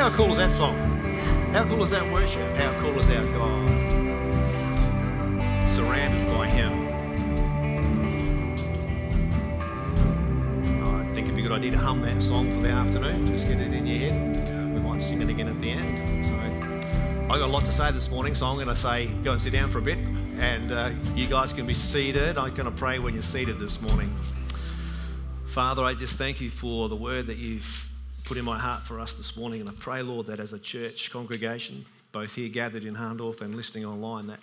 How cool is that song? How cool is that worship? How cool is our God? Surrounded by Him. Oh, I think it'd be a good idea to hum that song for the afternoon. Just get it in your head. We might sing it again at the end. So, I got a lot to say this morning, so I'm going to say go and sit down for a bit, and uh, you guys can be seated. I'm going to pray when you're seated this morning. Father, I just thank you for the word that you've put in my heart for us this morning. And I pray, Lord, that as a church congregation, both here gathered in Hahndorf and listening online, that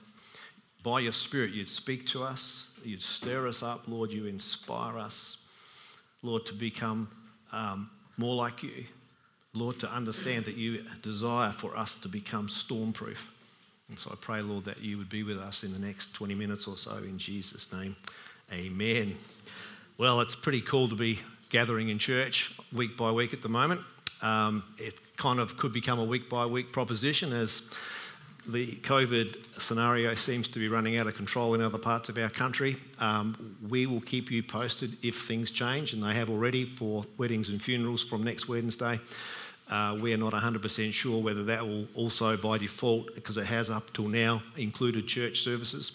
by your Spirit you'd speak to us, you'd stir us up, Lord, you inspire us, Lord, to become um, more like you. Lord, to understand that you desire for us to become stormproof. And so I pray, Lord, that you would be with us in the next 20 minutes or so in Jesus' name. Amen. Well, it's pretty cool to be gathering in church week by week at the moment. Um, it kind of could become a week by week proposition as the COVID scenario seems to be running out of control in other parts of our country. Um, we will keep you posted if things change, and they have already for weddings and funerals from next Wednesday. Uh, we are not 100% sure whether that will also, by default, because it has up till now included church services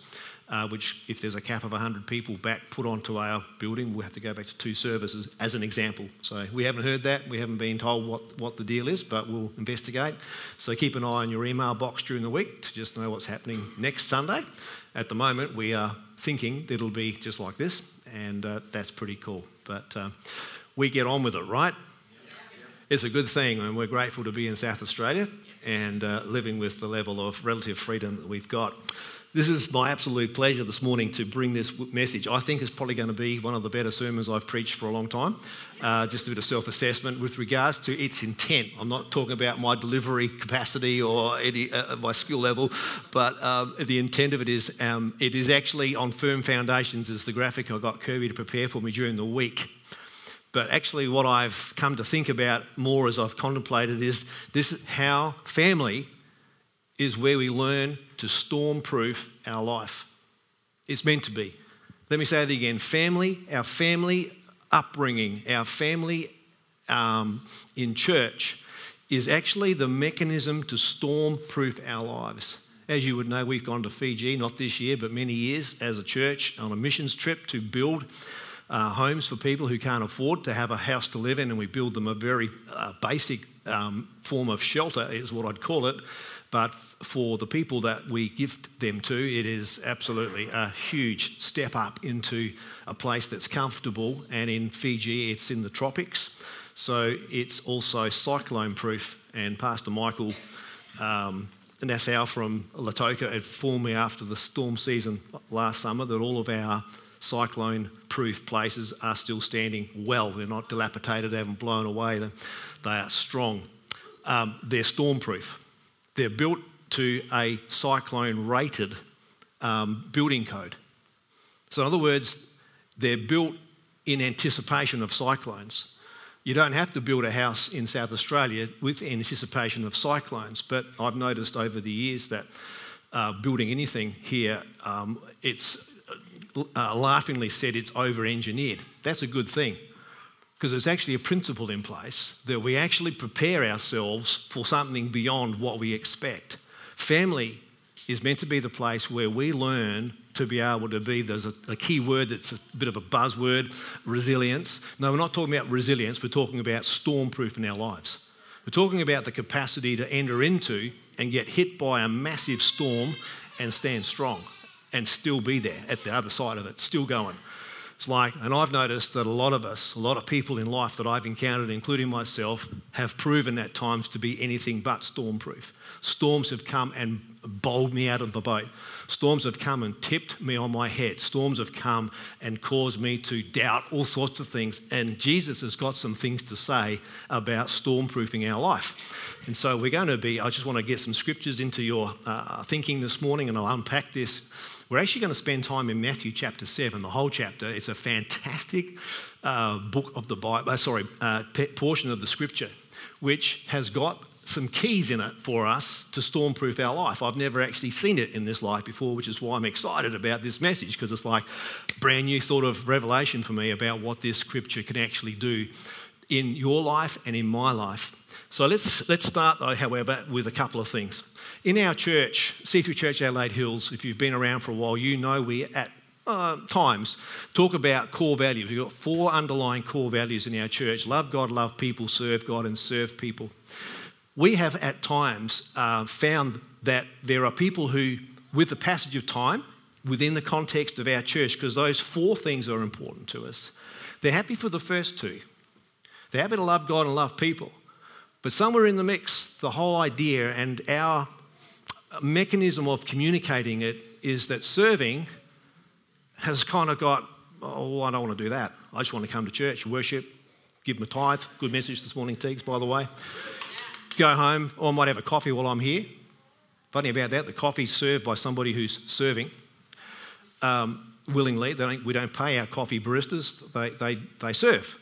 uh, which, if there's a cap of 100 people back put onto our building, we'll have to go back to two services as an example. So we haven't heard that. We haven't been told what, what the deal is, but we'll investigate. So keep an eye on your email box during the week to just know what's happening next Sunday. At the moment, we are thinking it'll be just like this, and uh, that's pretty cool. But uh, we get on with it, right? It's a good thing, and we're grateful to be in South Australia and uh, living with the level of relative freedom that we've got. This is my absolute pleasure this morning to bring this message. I think it's probably going to be one of the better sermons I've preached for a long time. Uh, just a bit of self assessment with regards to its intent. I'm not talking about my delivery capacity or any, uh, my skill level, but um, the intent of it is um, it is actually on firm foundations, as the graphic I got Kirby to prepare for me during the week. But actually, what I've come to think about more as I've contemplated is this how family is where we learn to stormproof our life. It's meant to be. Let me say it again family, our family upbringing, our family um, in church is actually the mechanism to stormproof our lives. As you would know, we've gone to Fiji, not this year, but many years as a church on a missions trip to build uh, homes for people who can't afford to have a house to live in, and we build them a very uh, basic um, form of shelter, is what I'd call it. But for the people that we gift them to, it is absolutely a huge step up into a place that's comfortable. And in Fiji, it's in the tropics. So it's also cyclone proof. And Pastor Michael um, Nassau from Lautoka informed me after the storm season last summer that all of our cyclone proof places are still standing well. They're not dilapidated, they haven't blown away, they are strong. Um, they're stormproof. They're built to a cyclone rated um, building code. So, in other words, they're built in anticipation of cyclones. You don't have to build a house in South Australia with anticipation of cyclones, but I've noticed over the years that uh, building anything here, um, it's uh, laughingly said it's over engineered. That's a good thing because there's actually a principle in place that we actually prepare ourselves for something beyond what we expect. Family is meant to be the place where we learn to be able to be, there's a, a, key word that's a bit of a buzzword resilience. No, we're not talking about resilience, we're talking about stormproof in our lives. We're talking about the capacity to enter into and get hit by a massive storm and stand strong and still be there at the other side of it, still going. It's like, and I've noticed that a lot of us, a lot of people in life that I've encountered, including myself, have proven at times to be anything but stormproof. Storms have come and bowled me out of the boat. Storms have come and tipped me on my head. Storms have come and caused me to doubt all sorts of things. And Jesus has got some things to say about stormproofing our life. And so we're going to be, I just want to get some scriptures into your uh, thinking this morning and I'll unpack this we're actually going to spend time in Matthew chapter 7, the whole chapter. It's a fantastic uh, book of the Bible, uh, sorry, uh, portion of the scripture, which has got some keys in it for us to stormproof our life. I've never actually seen it in this life before, which is why I'm excited about this message, because it's like brand new sort of revelation for me about what this scripture can actually do in your life and in my life. So let's, let's start, though, however, with a couple of things. In our church, C3 Church Adelaide Hills, if you've been around for a while, you know we at uh, times talk about core values. We've got four underlying core values in our church love God, love people, serve God, and serve people. We have at times uh, found that there are people who, with the passage of time, within the context of our church, because those four things are important to us, they're happy for the first two. They're happy to love God and love people. But somewhere in the mix, the whole idea and our mechanism of communicating it is that serving has kind of got, oh, I don't want to do that. I just want to come to church, worship, give my tithe. Good message this morning, Teagues, by the way. Go home, or I might have a coffee while I'm here. Funny about that, the coffee's served by somebody who's serving um, willingly. Don't, we don't pay our coffee baristas, they, they, they serve.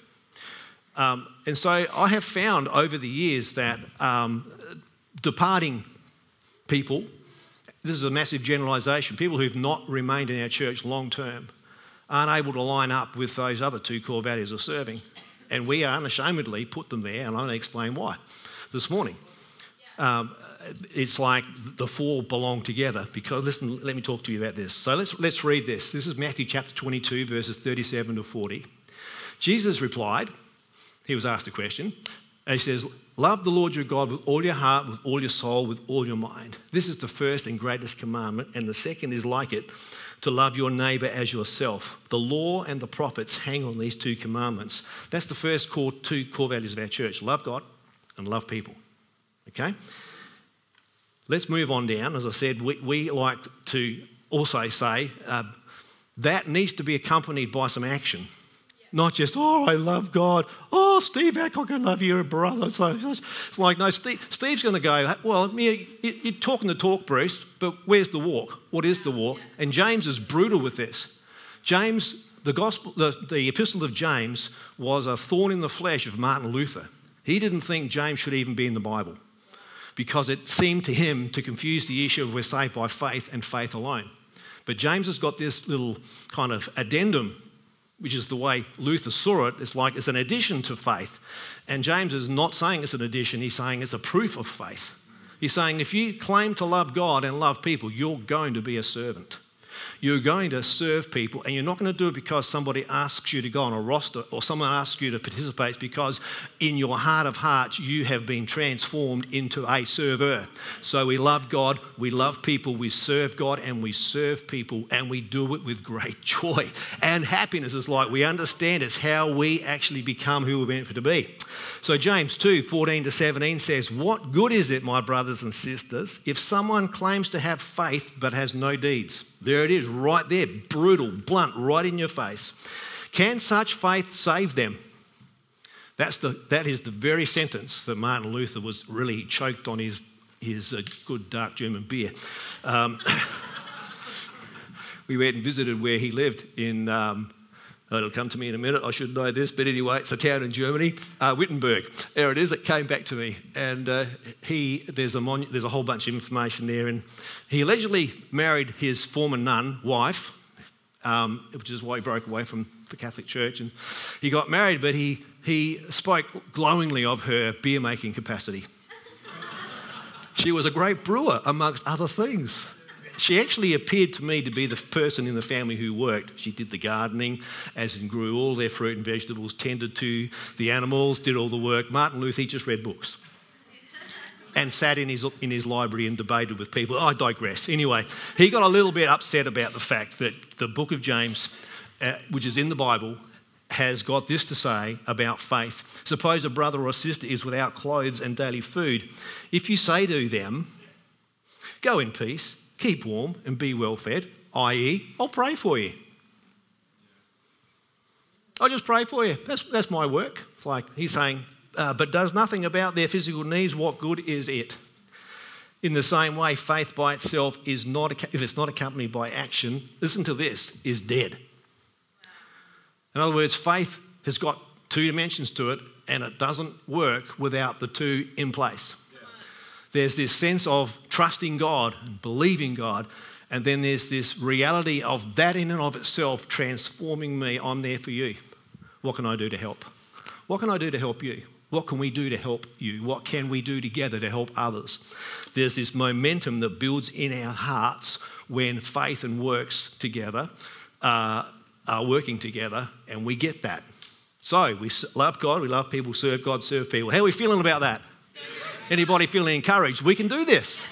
Um, and so I have found over the years that um, departing people this is a massive generalisation. People who've not remained in our church long term aren't able to line up with those other two core values of serving. And we unashamedly put them there, and I'm going to explain why this morning. Um, it's like the four belong together because listen let me talk to you about this so let's, let's read this this is matthew chapter 22 verses 37 to 40 jesus replied he was asked a question he says Love the Lord your God with all your heart, with all your soul, with all your mind. This is the first and greatest commandment, and the second is like it to love your neighbor as yourself. The law and the prophets hang on these two commandments. That's the first core, two core values of our church love God and love people. Okay? Let's move on down. As I said, we, we like to also say uh, that needs to be accompanied by some action. Not just, oh, I love God. Oh, Steve Adcock, I love you, brother. So it's like, no, Steve, Steve's going to go, well, you, are talking the talk, Bruce, but where's the walk? What is the walk? And James is brutal with this. James, the gospel, the, the epistle of James was a thorn in the flesh of Martin Luther. He didn't think James should even be in the Bible because it seemed to him to confuse the issue of we're saved by faith and faith alone. But James has got this little kind of addendum which is the way Luther saw it, it's like it's an addition to faith. And James is not saying it's an addition, he's saying it's a proof of faith. He's saying if you claim to love God and love people, you're going to be a servant. You're going to serve people, and you're not going to do it because somebody asks you to go on a roster or someone asks you to participate. It's because in your heart of hearts, you have been transformed into a server. So we love God, we love people, we serve God, and we serve people, and we do it with great joy and happiness. Is like we understand it's how we actually become who we're meant to be. So James 2 14 to 17 says, What good is it, my brothers and sisters, if someone claims to have faith but has no deeds? There it is, right there, brutal, blunt, right in your face. Can such faith save them? That's the, that is the very sentence that Martin Luther was really choked on his, his uh, good dark German beer. Um, we went and visited where he lived in, um, it'll come to me in a minute, I should know this, but anyway, it's a town in Germany, uh, Wittenberg. There it is, it came back to me. And uh, he, there's a, there's a whole bunch of information there. And he allegedly married his former nun wife, um, which is why he broke away from the Catholic Church. And he got married, but he, he spoke glowingly of her beer making capacity. she was a great brewer, amongst other things she actually appeared to me to be the person in the family who worked. She did the gardening, as in grew all their fruit and vegetables, tended to the animals, did all the work. Martin Luther, just read books and sat in his, in his library and debated with people. I digress. Anyway, he got a little bit upset about the fact that the book of James, uh, which is in the Bible, has got this to say about faith. Suppose a brother or sister is without clothes and daily food. If you say to them, Go in peace, keep warm and be well fed, i.e., I'll pray for you. I'll just pray for you. That's, that's my work. It's like he's saying, uh, but does nothing about their physical needs, what good is it? In the same way, faith by itself is not, if it's not accompanied by action, listen to this, is dead. In other words, faith has got two dimensions to it, and it doesn't work without the two in place. There's this sense of trusting God and believing God. And then there's this reality of that in and of itself transforming me. I'm there for you. What can I do to help? What can I do to help you? What can we do to help you? What can we do together to help others? There's this momentum that builds in our hearts when faith and works together uh, are working together, and we get that. So we love God, we love people, serve God, serve people. How are we feeling about that? Anybody feeling encouraged? We can do this.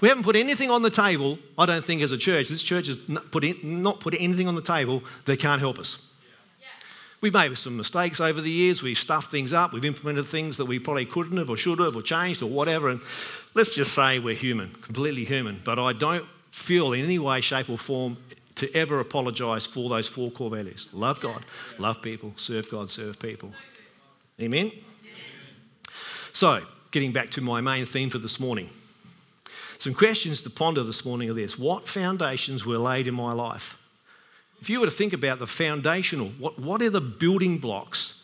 We haven't put anything on the table, I don't think, as a church. This church has not put, in, not put anything on the table that can't help us. We've made some mistakes over the years. We've stuffed things up. We've implemented things that we probably couldn't have or should have or changed or whatever. And let's just say we're human, completely human. But I don't feel in any way, shape, or form to ever apologise for those four core values love God, love people, serve God, serve people. Amen? So, getting back to my main theme for this morning. Some questions to ponder this morning are this What foundations were laid in my life? If you were to think about the foundational, what, what are the building blocks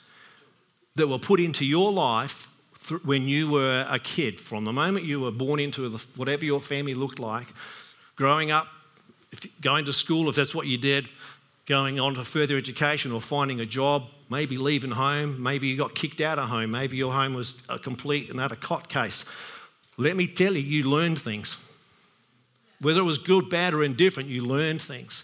that were put into your life th- when you were a kid, from the moment you were born into the, whatever your family looked like, growing up, going to school if that's what you did, going on to further education or finding a job, maybe leaving home, maybe you got kicked out of home, maybe your home was a complete and utter cot case. Let me tell you, you learned things. Whether it was good, bad, or indifferent, you learned things.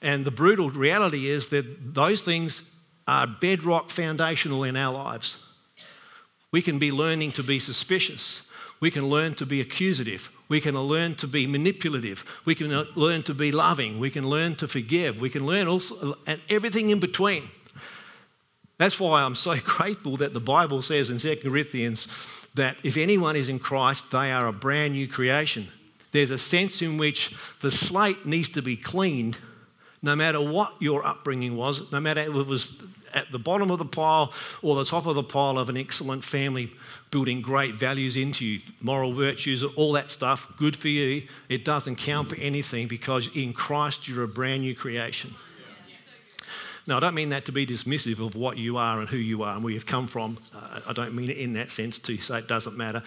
And the brutal reality is that those things are bedrock foundational in our lives. We can be learning to be suspicious. We can learn to be accusative. We can learn to be manipulative. We can learn to be loving. We can learn to forgive. We can learn also, and everything in between. That's why I'm so grateful that the Bible says in 2 Corinthians that if anyone is in Christ, they are a brand new creation. There's a sense in which the slate needs to be cleaned no matter what your upbringing was, no matter if it was at the bottom of the pile or the top of the pile of an excellent family building great values into you, moral virtues, all that stuff, good for you. It doesn't count for anything because in Christ you're a brand new creation. Now, I don't mean that to be dismissive of what you are and who you are and where you've come from. Uh, I don't mean it in that sense to say it doesn't matter.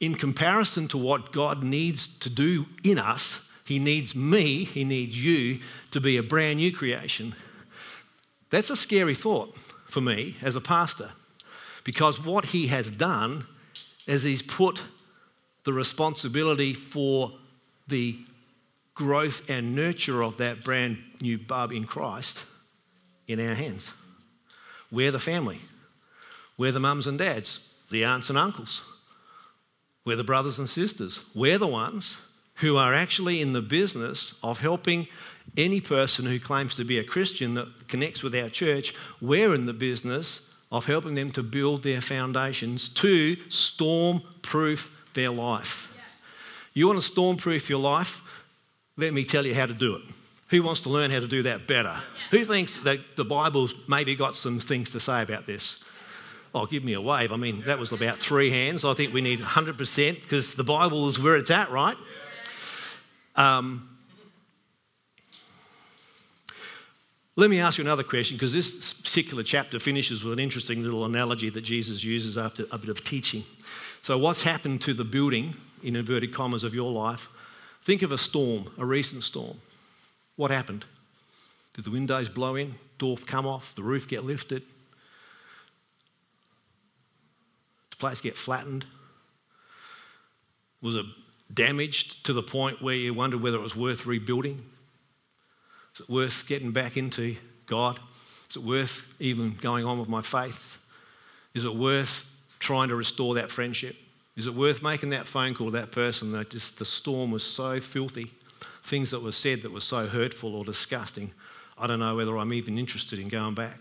In comparison to what God needs to do in us, he needs me, He needs you to be a brand new creation. That's a scary thought for me as a pastor because what He has done is He's put the responsibility for the growth and nurture of that brand new bub in Christ in our hands. We're the family. We're the mums and dads, the aunts and uncles. We're the brothers and sisters. We're the ones who are actually in the business of helping any person who claims to be a Christian that connects with our church. We're in the business of helping them to build their foundations to storm proof their life. You want to storm proof your life? Let me tell you how to do it. Who wants to learn how to do that better? Who thinks that the Bible's maybe got some things to say about this? Oh, give me a wave. I mean, that was about three hands. I think we need 100% because the Bible is where it's at, right? Um, let me ask you another question because this particular chapter finishes with an interesting little analogy that Jesus uses after a bit of teaching. So, what's happened to the building, in inverted commas, of your life? Think of a storm, a recent storm. What happened? Did the windows blow in, door come off, the roof get lifted? The place get flattened? Was it damaged to the point where you wondered whether it was worth rebuilding? Is it worth getting back into God? Is it worth even going on with my faith? Is it worth trying to restore that friendship? Is it worth making that phone call to that person that just the storm was so filthy? Things that were said that were so hurtful or disgusting. I don't know whether I'm even interested in going back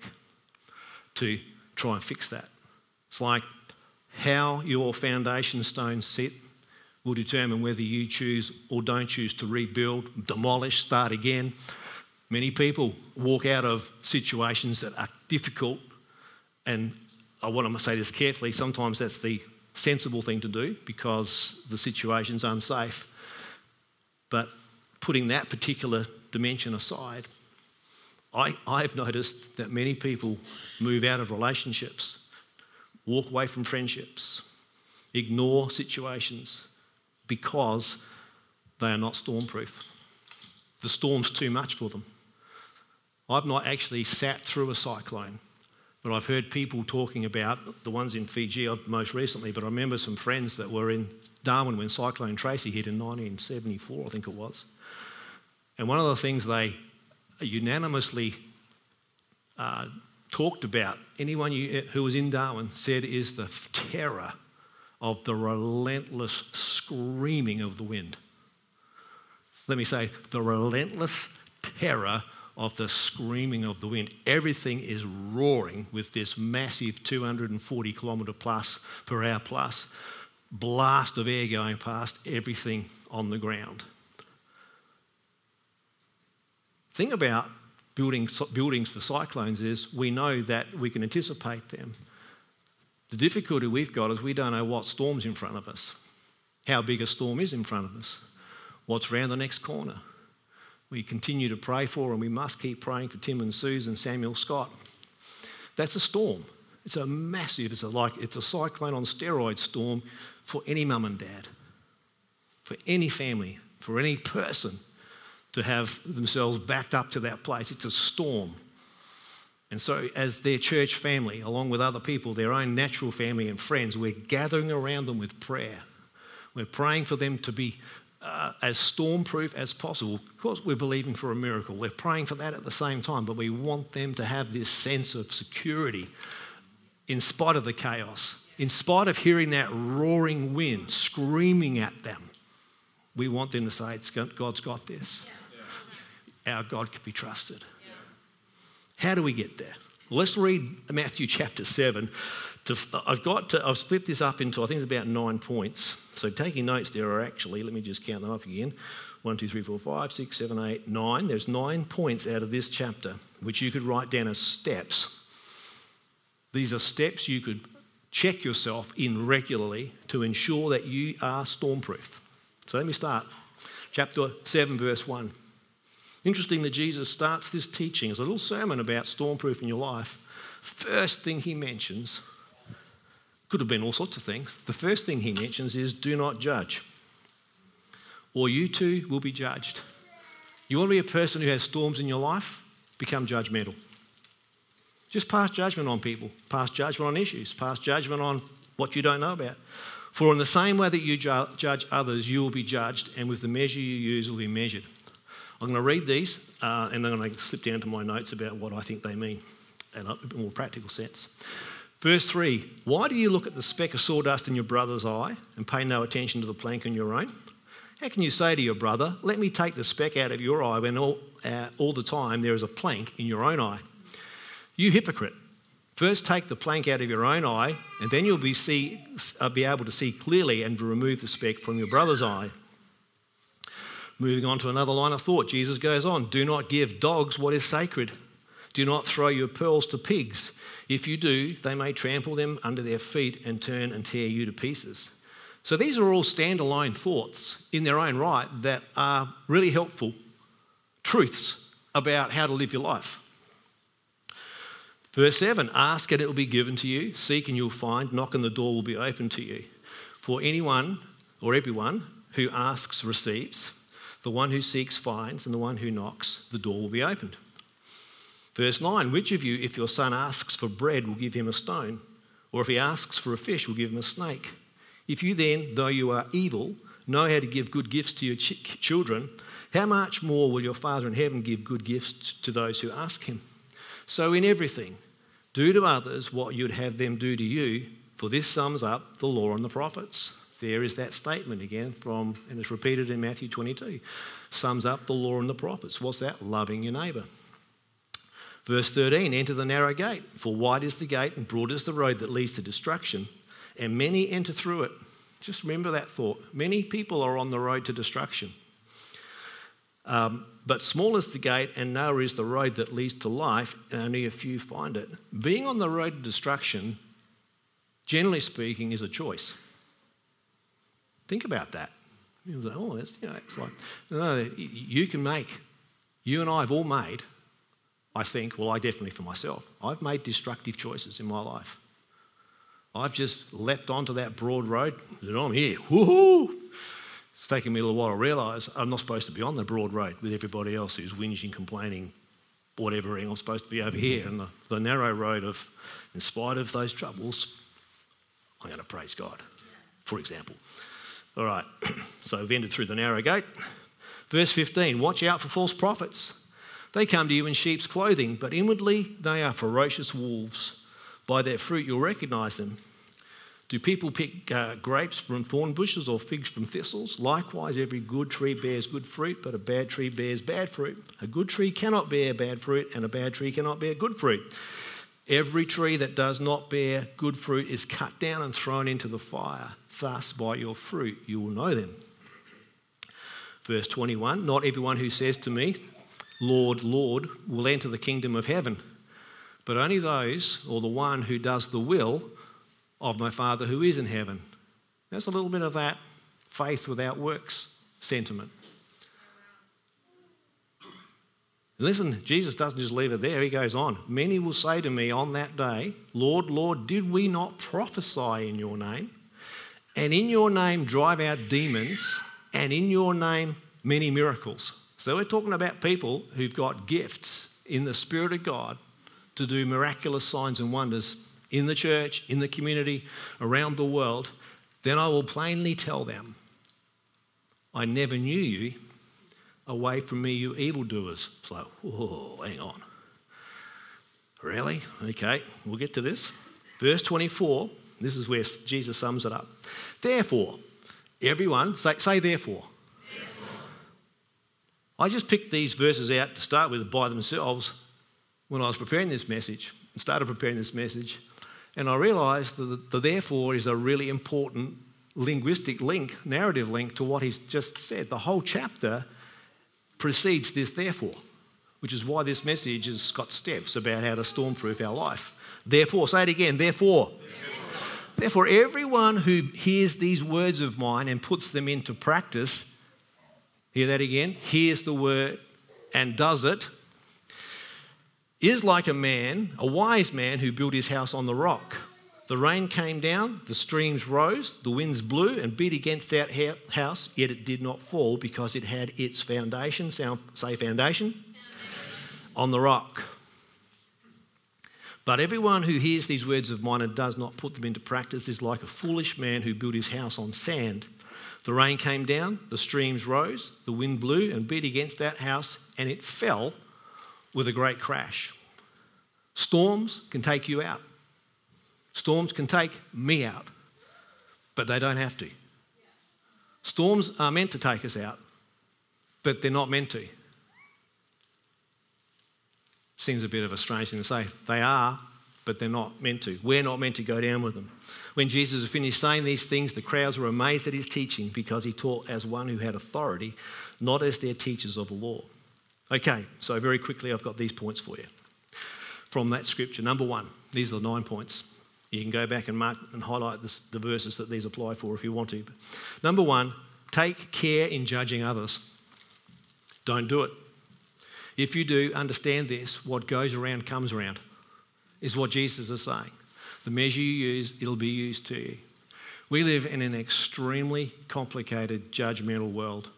to try and fix that. It's like how your foundation stones sit will determine whether you choose or don't choose to rebuild, demolish, start again. Many people walk out of situations that are difficult, and I want to say this carefully sometimes that's the sensible thing to do because the situation's unsafe. But putting that particular dimension aside, I, I've noticed that many people move out of relationships, walk away from friendships, ignore situations, because they are not stormproof. The storm's too much for them. I've not actually sat through a cyclone But I've heard people talking about the ones in Fiji most recently, but I remember some friends that were in Darwin when Cyclone Tracy hit in 1974, I think it was. And one of the things they unanimously uh, talked about, anyone you, who was in Darwin said, is the terror of the relentless screaming of the wind. Let me say, the relentless terror of the screaming of the wind. Everything is roaring with this massive 240 kilometre plus per hour plus blast of air going past everything on the ground. Thing about building, buildings for cyclones is we know that we can anticipate them. The difficulty we've got is we don't know what storm's in front of us, how big a storm is in front of us, what's around the next corner. We continue to pray for, and we must keep praying for Tim and Susan, Samuel Scott. That's a storm. It's a massive, it's a, like, it's a cyclone on steroids storm for any mum and dad, for any family, for any person to have themselves backed up to that place. It's a storm. And so, as their church family, along with other people, their own natural family and friends, we're gathering around them with prayer. We're praying for them to be uh, as stormproof as possible. Of course, we're believing for a miracle. We're praying for that at the same time, but we want them to have this sense of security in spite of the chaos, in spite of hearing that roaring wind screaming at them. We want them to say, God's got this. Yeah our God can be trusted. How do we get there? Let's read Matthew chapter 7. To, I've, got to, I've split this up into, I think it's about nine points. So taking notes there are actually, let me just count them up again. One, two, three, four, five, six, seven, eight, nine. There's nine points out of this chapter, which you could write down as steps. These are steps you could check yourself in regularly to ensure that you are stormproof. So let me start. Chapter 7, verse 1. Interesting that Jesus starts this teaching as a little sermon about stormproofing your life. First thing he mentions could have been all sorts of things. The first thing he mentions is do not judge, or you too will be judged. You want to be a person who has storms in your life? Become judgmental. Just pass judgment on people, pass judgment on issues, pass judgment on what you don't know about. For in the same way that you judge others, you will be judged, and with the measure you use will be measured. I'm going to read these uh, and then I'm going to slip down to my notes about what I think they mean in a more practical sense. Verse 3 Why do you look at the speck of sawdust in your brother's eye and pay no attention to the plank in your own? How can you say to your brother, Let me take the speck out of your eye when all, uh, all the time there is a plank in your own eye? You hypocrite. First, take the plank out of your own eye, and then you'll be, see, uh, be able to see clearly and remove the speck from your brother's eye. Moving on to another line of thought, Jesus goes on Do not give dogs what is sacred. Do not throw your pearls to pigs. If you do, they may trample them under their feet and turn and tear you to pieces. So these are all standalone thoughts in their own right that are really helpful truths about how to live your life. Verse 7 Ask and it will be given to you, seek and you'll find, knock and the door will be open to you. For anyone or everyone who asks receives the one who seeks finds, and the one who knocks, the door will be opened. Verse 9 Which of you, if your son asks for bread, will give him a stone? Or if he asks for a fish, will give him a snake? If you then, though you are evil, know how to give good gifts to your ch- children, how much more will your Father in heaven give good gifts to those who ask him? So, in everything, do to others what you'd have them do to you, for this sums up the law and the prophets. There is that statement again from, and it's repeated in Matthew 22. Sums up the law and the prophets. What's that? Loving your neighbour. Verse 13 Enter the narrow gate, for wide is the gate and broad is the road that leads to destruction, and many enter through it. Just remember that thought. Many people are on the road to destruction. Um, but small is the gate, and narrow is the road that leads to life, and only a few find it. Being on the road to destruction, generally speaking, is a choice. Think about that. Like, oh, that's, you know, it's like, no, you can make, you and I have all made, I think, well, I definitely for myself, I've made destructive choices in my life. I've just leapt onto that broad road, and I'm here. Woohoo! It's taken me a little while to realise I'm not supposed to be on the broad road with everybody else who's whinging, complaining, whatever I'm supposed to be over here, and the, the narrow road of, in spite of those troubles, I'm going to praise God, for example. All right, so we've ended through the narrow gate. Verse 15 Watch out for false prophets. They come to you in sheep's clothing, but inwardly they are ferocious wolves. By their fruit you'll recognize them. Do people pick uh, grapes from thorn bushes or figs from thistles? Likewise, every good tree bears good fruit, but a bad tree bears bad fruit. A good tree cannot bear bad fruit, and a bad tree cannot bear good fruit. Every tree that does not bear good fruit is cut down and thrown into the fire. Thus, by your fruit, you will know them. Verse 21 Not everyone who says to me, Lord, Lord, will enter the kingdom of heaven, but only those, or the one who does the will of my Father who is in heaven. There's a little bit of that faith without works sentiment. Listen, Jesus doesn't just leave it there, he goes on. Many will say to me on that day, Lord, Lord, did we not prophesy in your name? And in your name drive out demons, and in your name many miracles. So we're talking about people who've got gifts in the Spirit of God to do miraculous signs and wonders in the church, in the community, around the world, then I will plainly tell them, I never knew you. Away from me, you evildoers. So, whoa, hang on. Really? Okay, we'll get to this. Verse 24, this is where Jesus sums it up. Therefore, everyone, say, say therefore. therefore. I just picked these verses out to start with by themselves when I was preparing this message, started preparing this message. And I realised that the therefore is a really important linguistic link, narrative link to what he's just said. The whole chapter precedes this therefore, which is why this message has got steps about how to stormproof our life. Therefore, say it again, therefore. Therefore, therefore everyone who hears these words of mine and puts them into practice, hear that again, hears the word and does it, is like a man, a wise man who built his house on the rock. The rain came down, the streams rose, the winds blew and beat against that house, yet it did not fall because it had its foundation, sound, say foundation, on the rock. But everyone who hears these words of mine and does not put them into practice is like a foolish man who built his house on sand. The rain came down, the streams rose, the wind blew and beat against that house, and it fell with a great crash. Storms can take you out. Storms can take me out, but they don't have to. Storms are meant to take us out, but they're not meant to. Seems a bit of a strange thing to say. They are, but they're not meant to. We're not meant to go down with them. When Jesus had finished saying these things, the crowds were amazed at his teaching because he taught as one who had authority, not as their teachers of the law. Okay, so very quickly, I've got these points for you from that scripture. Number one, these are the nine points. You can go back and mark and highlight this, the verses that these apply for if you want to. Number one, take care in judging others. Don't do it. If you do, understand this what goes around comes around, is what Jesus is saying. The measure you use, it'll be used to you. We live in an extremely complicated, judgmental world.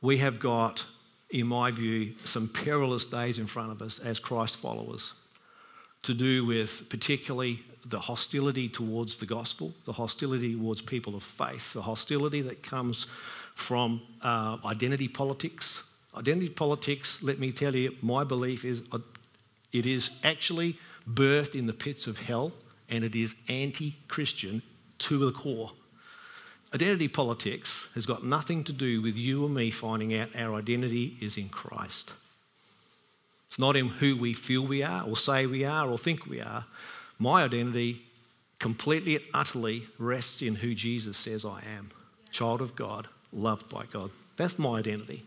We have got in my view, some perilous days in front of us as Christ followers to do with particularly the hostility towards the gospel, the hostility towards people of faith, the hostility that comes from uh, identity politics. Identity politics, let me tell you, my belief is uh, it is actually birthed in the pits of hell and it is anti Christian to the core. Identity politics has got nothing to do with you and me finding out our identity is in Christ. It's not in who we feel we are, or say we are, or think we are. My identity completely and utterly rests in who Jesus says I am child of God, loved by God. That's my identity.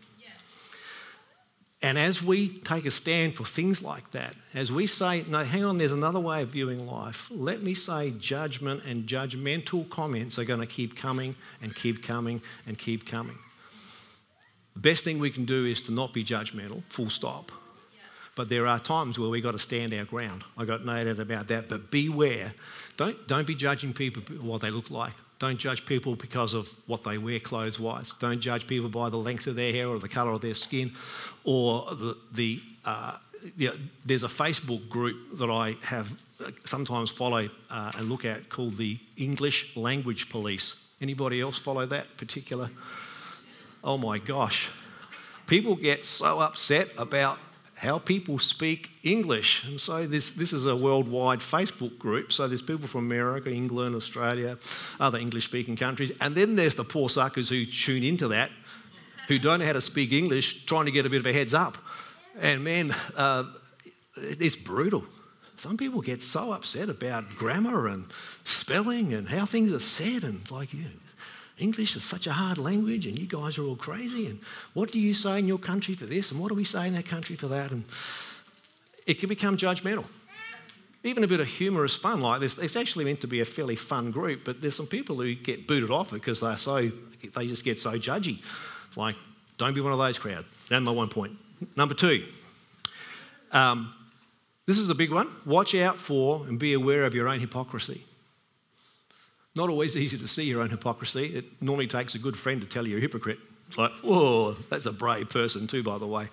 And as we take a stand for things like that, as we say, no, hang on, there's another way of viewing life, let me say judgment and judgmental comments are going to keep coming and keep coming and keep coming. The best thing we can do is to not be judgmental, full stop. But there are times where we've got to stand our ground. I got noted about that. But beware. Don't, don't be judging people what they look like. Don't judge people because of what they wear clothes wise. Don't judge people by the length of their hair or the colour of their skin or the, the uh, there's a Facebook group that I have uh, sometimes follow uh, and look at called the English Language Police. Anybody else follow that particular? Oh my gosh. People get so upset about how people speak English. And so this, this is a worldwide Facebook group. So there's people from America, England, Australia, other English speaking countries. And then there's the poor suckers who tune into that, who don't know how to speak English, trying to get a bit of a heads up. And man, uh, it's brutal. Some people get so upset about grammar and spelling and how things are said, and like you, English is such a hard language, and you guys are all crazy. And what do you say in your country for this? And what do we say in that country for that? And it can become judgmental. Even a bit of humorous fun like this. It's actually meant to be a fairly fun group, but there's some people who get booted off because they're so they just get so judgy. Like, don't be one of those crowd. That's my one point. Number two. Um, this is a big one. Watch out for and be aware of your own hypocrisy. Not always easy to see your own hypocrisy. It normally takes a good friend to tell you you're a hypocrite. It's like, whoa, that's a brave person, too, by the way.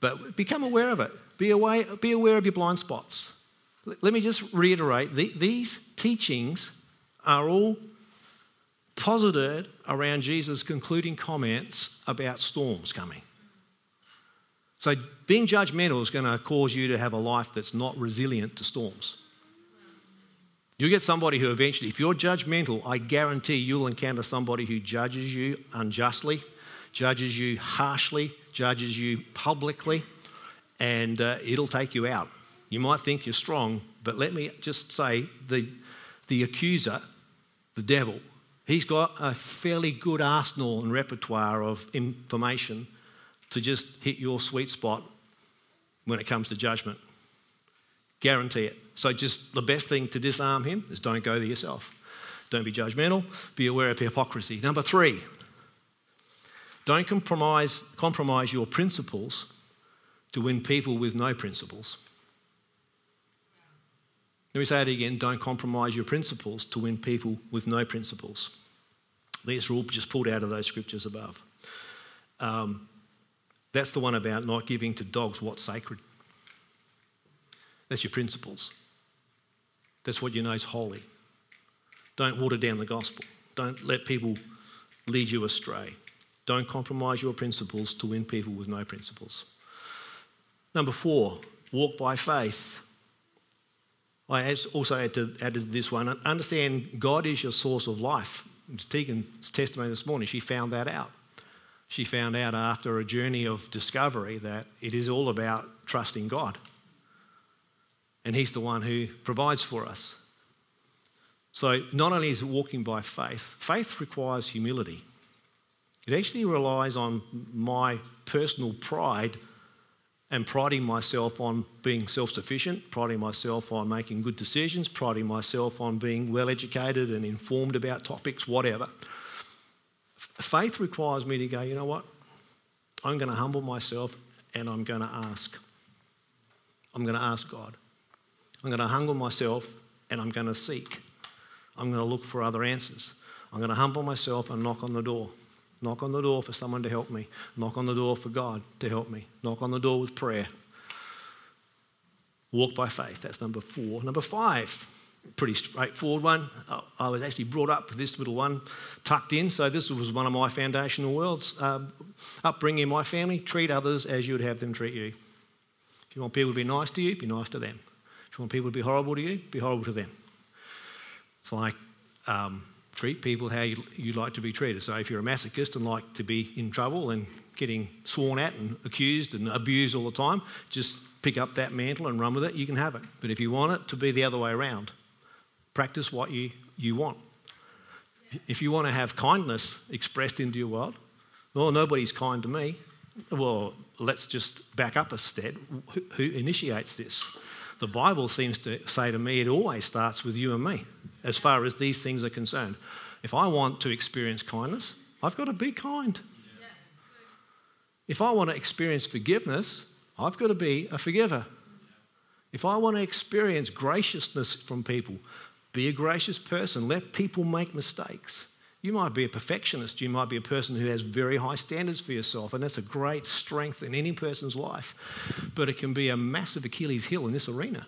But become aware of it. Be, away, be aware of your blind spots. Let me just reiterate these teachings are all posited around Jesus' concluding comments about storms coming. So, being judgmental is going to cause you to have a life that's not resilient to storms. You get somebody who eventually, if you're judgmental, I guarantee you'll encounter somebody who judges you unjustly, judges you harshly, judges you publicly, and uh, it'll take you out. You might think you're strong, but let me just say the, the accuser, the devil, he's got a fairly good arsenal and repertoire of information to just hit your sweet spot when it comes to judgment. Guarantee it. So, just the best thing to disarm him is don't go there yourself. Don't be judgmental. Be aware of hypocrisy. Number three, don't compromise, compromise your principles to win people with no principles. Let me say it again don't compromise your principles to win people with no principles. These are all just pulled out of those scriptures above. Um, that's the one about not giving to dogs what's sacred. That's your principles. That's what you know is holy. Don't water down the gospel. Don't let people lead you astray. Don't compromise your principles to win people with no principles. Number four, walk by faith. I also had added, added this one. Understand God is your source of life. Tegan's testimony this morning, she found that out. She found out after a journey of discovery that it is all about trusting God and He's the one who provides for us. So, not only is it walking by faith, faith requires humility. It actually relies on my personal pride and priding myself on being self sufficient, priding myself on making good decisions, priding myself on being well educated and informed about topics, whatever. Faith requires me to go, you know what? I'm going to humble myself and I'm going to ask. I'm going to ask God. I'm going to humble myself and I'm going to seek. I'm going to look for other answers. I'm going to humble myself and knock on the door. Knock on the door for someone to help me. Knock on the door for God to help me. Knock on the door with prayer. Walk by faith. That's number four. Number five, pretty straightforward one. I was actually brought up with this little one tucked in. So, this was one of my foundational worlds. Uh, upbringing my family, treat others as you would have them treat you. If you want people to be nice to you, be nice to them. You want people to be horrible to you, be horrible to them. It's like um, treat people how you, you like to be treated. So if you're a masochist and like to be in trouble and getting sworn at and accused and abused all the time, just pick up that mantle and run with it. You can have it. But if you want it to be the other way around, practice what you, you want. If you want to have kindness expressed into your world, well, nobody's kind to me. Well, let's just back up a step. Who initiates this? The Bible seems to say to me it always starts with you and me as far as these things are concerned. If I want to experience kindness, I've got to be kind. If I want to experience forgiveness, I've got to be a forgiver. If I want to experience graciousness from people, be a gracious person. Let people make mistakes. You might be a perfectionist. You might be a person who has very high standards for yourself, and that's a great strength in any person's life. But it can be a massive Achilles heel in this arena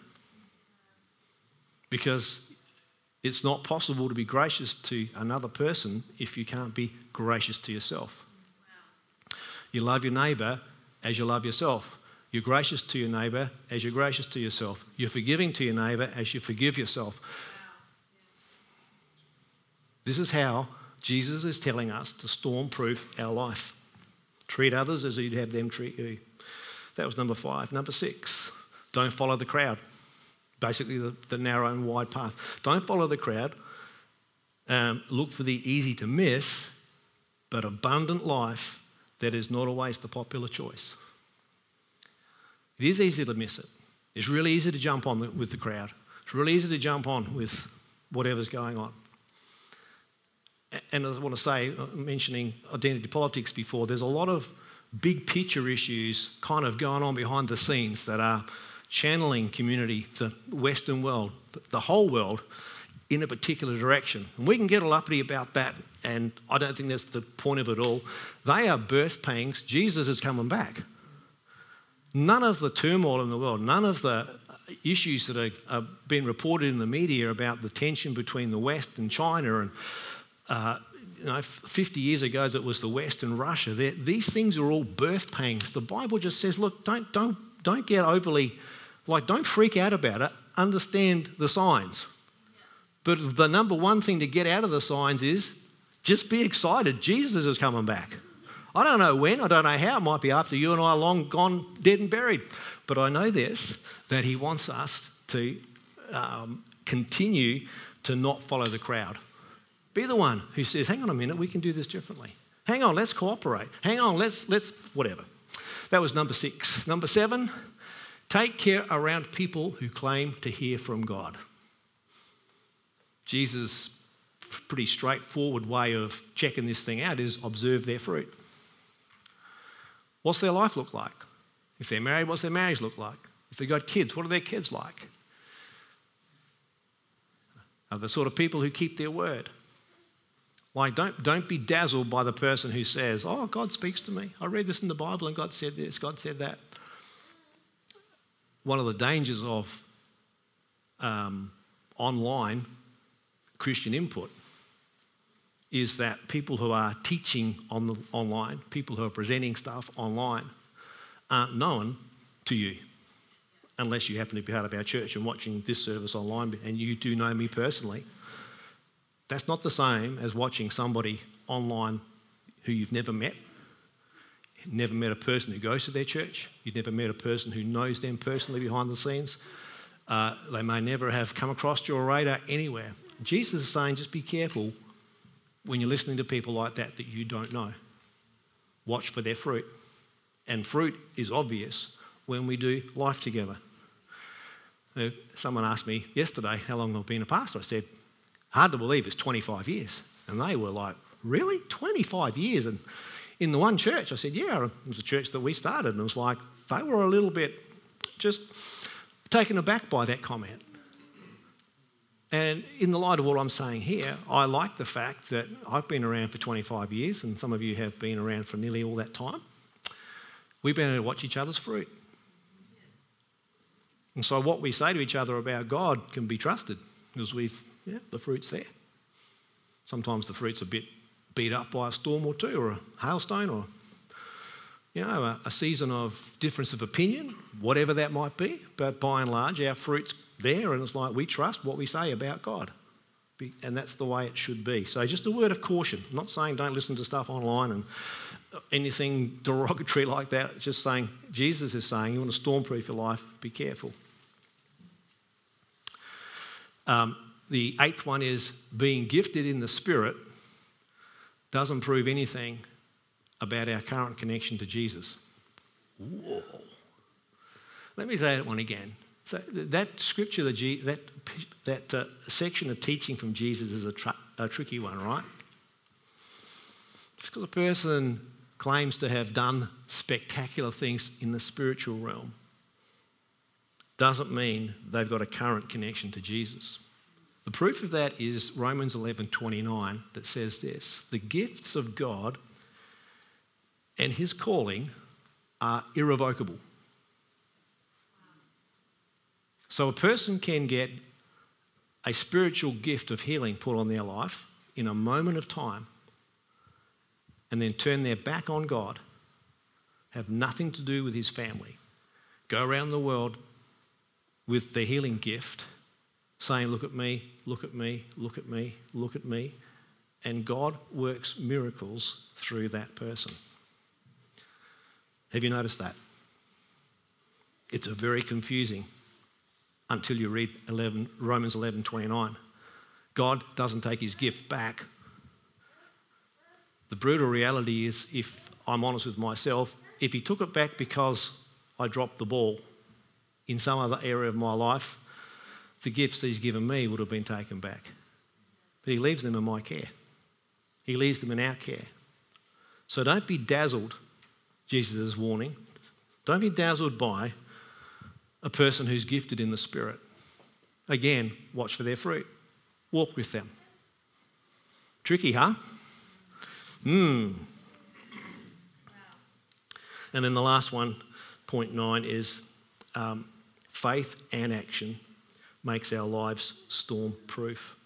because it's not possible to be gracious to another person if you can't be gracious to yourself. You love your neighbour as you love yourself. You're gracious to your neighbour as you're gracious to yourself. You're forgiving to your neighbour as you forgive yourself. This is how Jesus is telling us to stormproof our life. Treat others as you'd have them treat you. That was number five. Number six, don't follow the crowd. Basically, the, the narrow and wide path. Don't follow the crowd. Um, look for the easy to miss, but abundant life that is not always the popular choice. It is easy to miss it. It's really easy to jump on the, with the crowd. It's really easy to jump on with whatever's going on and I want to say, uh, mentioning identity politics before, there's a lot of big picture issues kind of going on behind the scenes that are channeling community, the Western world, the whole world, in a particular direction. And we can get all uppity about that, and I don't think that's the point of it all. They are birth pangs. Jesus is coming back. None of the turmoil in the world, none of the issues that are, are being reported in the media about the tension between the West and China and uh, you know, 50 years ago, as it was the West and Russia, these things are all birth pangs. The Bible just says, look, don't, don't, don't get overly, like, don't freak out about it. Understand the signs. But the number one thing to get out of the signs is just be excited. Jesus is coming back. I don't know when, I don't know how. It might be after you and I are long gone, dead and buried. But I know this that He wants us to um, continue to not follow the crowd. Be the one who says, hang on a minute, we can do this differently. Hang on, let's cooperate. Hang on, let's, let's, whatever. That was number six. Number seven, take care around people who claim to hear from God. Jesus' pretty straightforward way of checking this thing out is observe their fruit. What's their life look like? If they're married, what's their marriage look like? If they've got kids, what are their kids like? Are the sort of people who keep their word? Like, don't, don't be dazzled by the person who says, Oh, God speaks to me. I read this in the Bible and God said this, God said that. One of the dangers of um, online Christian input is that people who are teaching on the online, people who are presenting stuff online, aren't known to you unless you happen to be part of our church and watching this service online and you do know me personally. That's not the same as watching somebody online who you've never met. Never met a person who goes to their church. You've never met a person who knows them personally behind the scenes. Uh, they may never have come across your radar anywhere. Jesus is saying just be careful when you're listening to people like that that you don't know. Watch for their fruit. And fruit is obvious when we do life together. Someone asked me yesterday how long I've been a pastor. I said, Hard to believe it's 25 years. And they were like, Really? 25 years? And in the one church, I said, Yeah, it was a church that we started. And it was like, they were a little bit just taken aback by that comment. And in the light of what I'm saying here, I like the fact that I've been around for 25 years, and some of you have been around for nearly all that time. We've been able to watch each other's fruit. And so, what we say to each other about God can be trusted because we've yeah, the fruit's there. Sometimes the fruit's a bit beat up by a storm or two, or a hailstone, or you know, a, a season of difference of opinion, whatever that might be. But by and large, our fruit's there, and it's like we trust what we say about God. And that's the way it should be. So, just a word of caution. I'm not saying don't listen to stuff online and anything derogatory like that. It's just saying Jesus is saying you want to stormproof your life, be careful. Um, the eighth one is being gifted in the Spirit doesn't prove anything about our current connection to Jesus. Whoa. Let me say that one again. So that scripture, that, that uh, section of teaching from Jesus is a, tr- a tricky one, right? Just because a person claims to have done spectacular things in the spiritual realm doesn't mean they've got a current connection to Jesus. The proof of that is Romans 11:29 that says this, the gifts of God and his calling are irrevocable. So a person can get a spiritual gift of healing put on their life in a moment of time and then turn their back on God, have nothing to do with his family, go around the world with the healing gift, saying, Look at me, look at me, look at me, look at me. And God works miracles through that person. Have you noticed that? It's a very confusing until you read 11, Romans 11 29. God doesn't take his gift back. The brutal reality is, if I'm honest with myself, if he took it back because I dropped the ball in some other area of my life, the gifts he's given me would have been taken back. But he leaves them in my care, he leaves them in our care. So don't be dazzled, Jesus' warning. Don't be dazzled by a person who's gifted in the Spirit. Again, watch for their fruit, walk with them. Tricky, huh? Hmm. And then the last one, point nine, is um, faith and action makes our lives storm proof.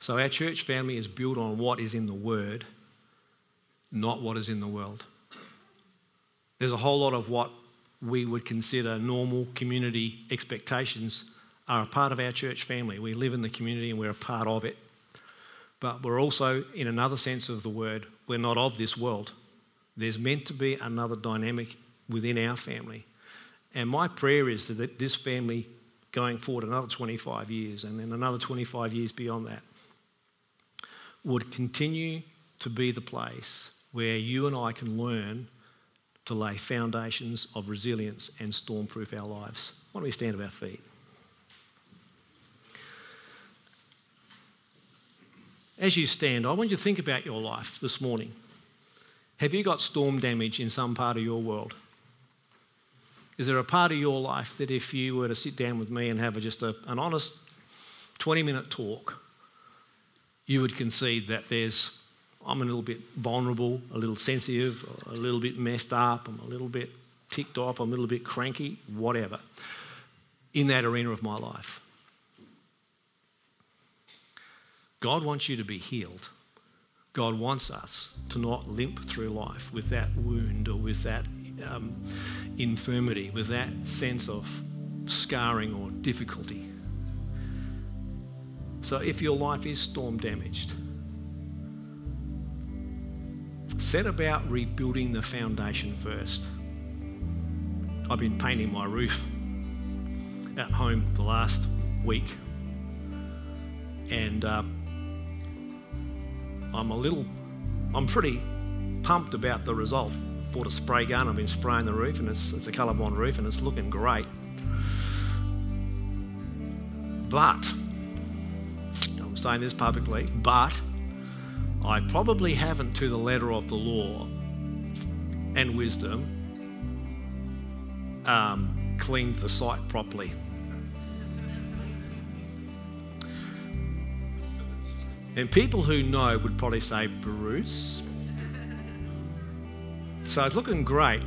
So our church family is built on what is in the Word not what is in the world. There's a whole lot of what we would consider normal community expectations are a part of our church family. We live in the community and we're a part of it. But we're also, in another sense of the word, we're not of this world. There's meant to be another dynamic within our family. And my prayer is that this family, going forward another 25 years and then another 25 years beyond that, would continue to be the place where you and I can learn to lay foundations of resilience and stormproof our lives. Why don't we stand at our feet? As you stand, I want you to think about your life this morning. Have you got storm damage in some part of your world? Is there a part of your life that if you were to sit down with me and have a, just a, an honest 20 minute talk, you would concede that there's I'm a little bit vulnerable, a little sensitive, a little bit messed up, I'm a little bit ticked off, I'm a little bit cranky, whatever, in that arena of my life. God wants you to be healed. God wants us to not limp through life with that wound or with that um, infirmity, with that sense of scarring or difficulty. So if your life is storm damaged, set about rebuilding the foundation first. I've been painting my roof at home the last week, and uh, I'm a little, I'm pretty pumped about the result. Bought a spray gun, I've been spraying the roof, and it's, it's a Colorbond roof, and it's looking great. But, I'm saying this publicly, but I probably haven't, to the letter of the law and wisdom, um, cleaned the site properly. And people who know would probably say, Bruce. So it's looking great,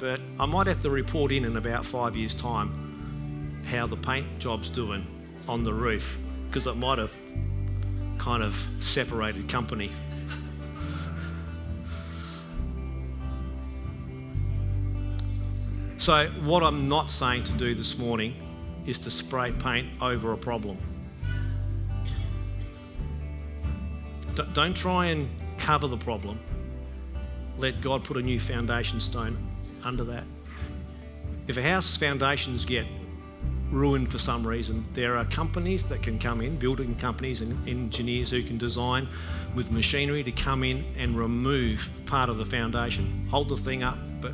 but I might have to report in in about five years' time how the paint job's doing on the roof because it might have kind of separated company. So, what I'm not saying to do this morning is to spray paint over a problem. Don't try and cover the problem. Let God put a new foundation stone under that. If a house foundations get ruined for some reason. There are companies that can come in, building companies and engineers who can design with machinery to come in and remove part of the foundation, hold the thing up, but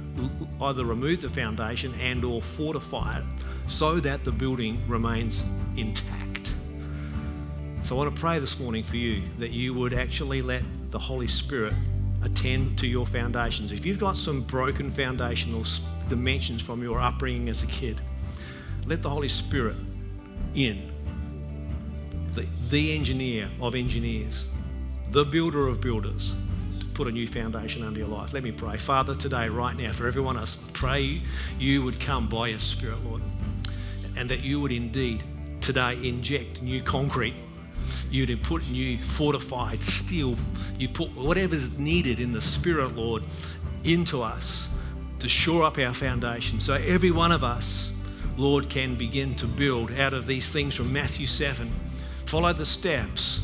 either remove the foundation and or fortify it so that the building remains intact. So I want to pray this morning for you that you would actually let the Holy Spirit attend to your foundations. If you've got some broken foundational dimensions from your upbringing as a kid. Let the Holy Spirit in, the, the engineer of engineers, the builder of builders, to put a new foundation under your life. Let me pray. Father, today, right now, for everyone else, pray you would come by your Spirit, Lord, and that you would indeed today inject new concrete you'd put new fortified steel, you put whatever's needed in the Spirit, Lord, into us to shore up our foundation. So every one of us, Lord, can begin to build out of these things from Matthew 7. Follow the steps,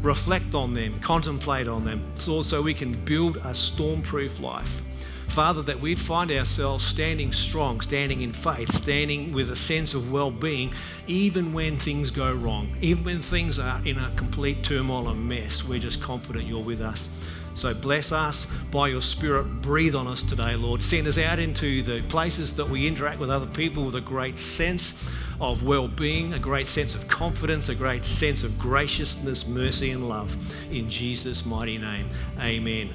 reflect on them, contemplate on them, so we can build a storm-proof life. Father, that we'd find ourselves standing strong, standing in faith, standing with a sense of well being, even when things go wrong, even when things are in a complete turmoil and mess. We're just confident you're with us. So bless us by your Spirit. Breathe on us today, Lord. Send us out into the places that we interact with other people with a great sense of well being, a great sense of confidence, a great sense of graciousness, mercy, and love. In Jesus' mighty name, amen.